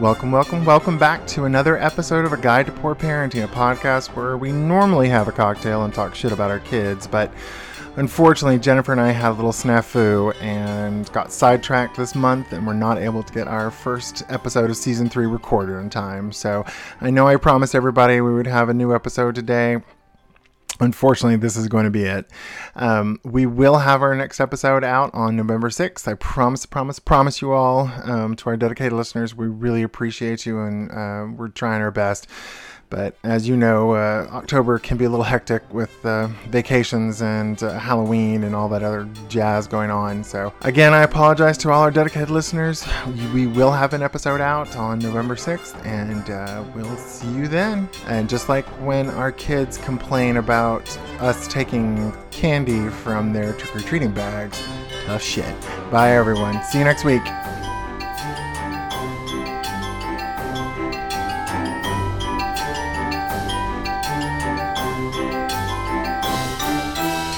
Welcome, welcome, welcome back to another episode of A Guide to Poor Parenting, a podcast where we normally have a cocktail and talk shit about our kids, but unfortunately, Jennifer and I had a little snafu and got sidetracked this month, and we're not able to get our first episode of season three recorded in time. So I know I promised everybody we would have a new episode today. Unfortunately, this is going to be it. Um, we will have our next episode out on November 6th. I promise, promise, promise you all, um, to our dedicated listeners, we really appreciate you and uh, we're trying our best. But as you know, uh, October can be a little hectic with uh, vacations and uh, Halloween and all that other jazz going on. So, again, I apologize to all our dedicated listeners. We will have an episode out on November 6th, and uh, we'll see you then. And just like when our kids complain about us taking candy from their trick or treating bags, tough shit. Bye, everyone. See you next week.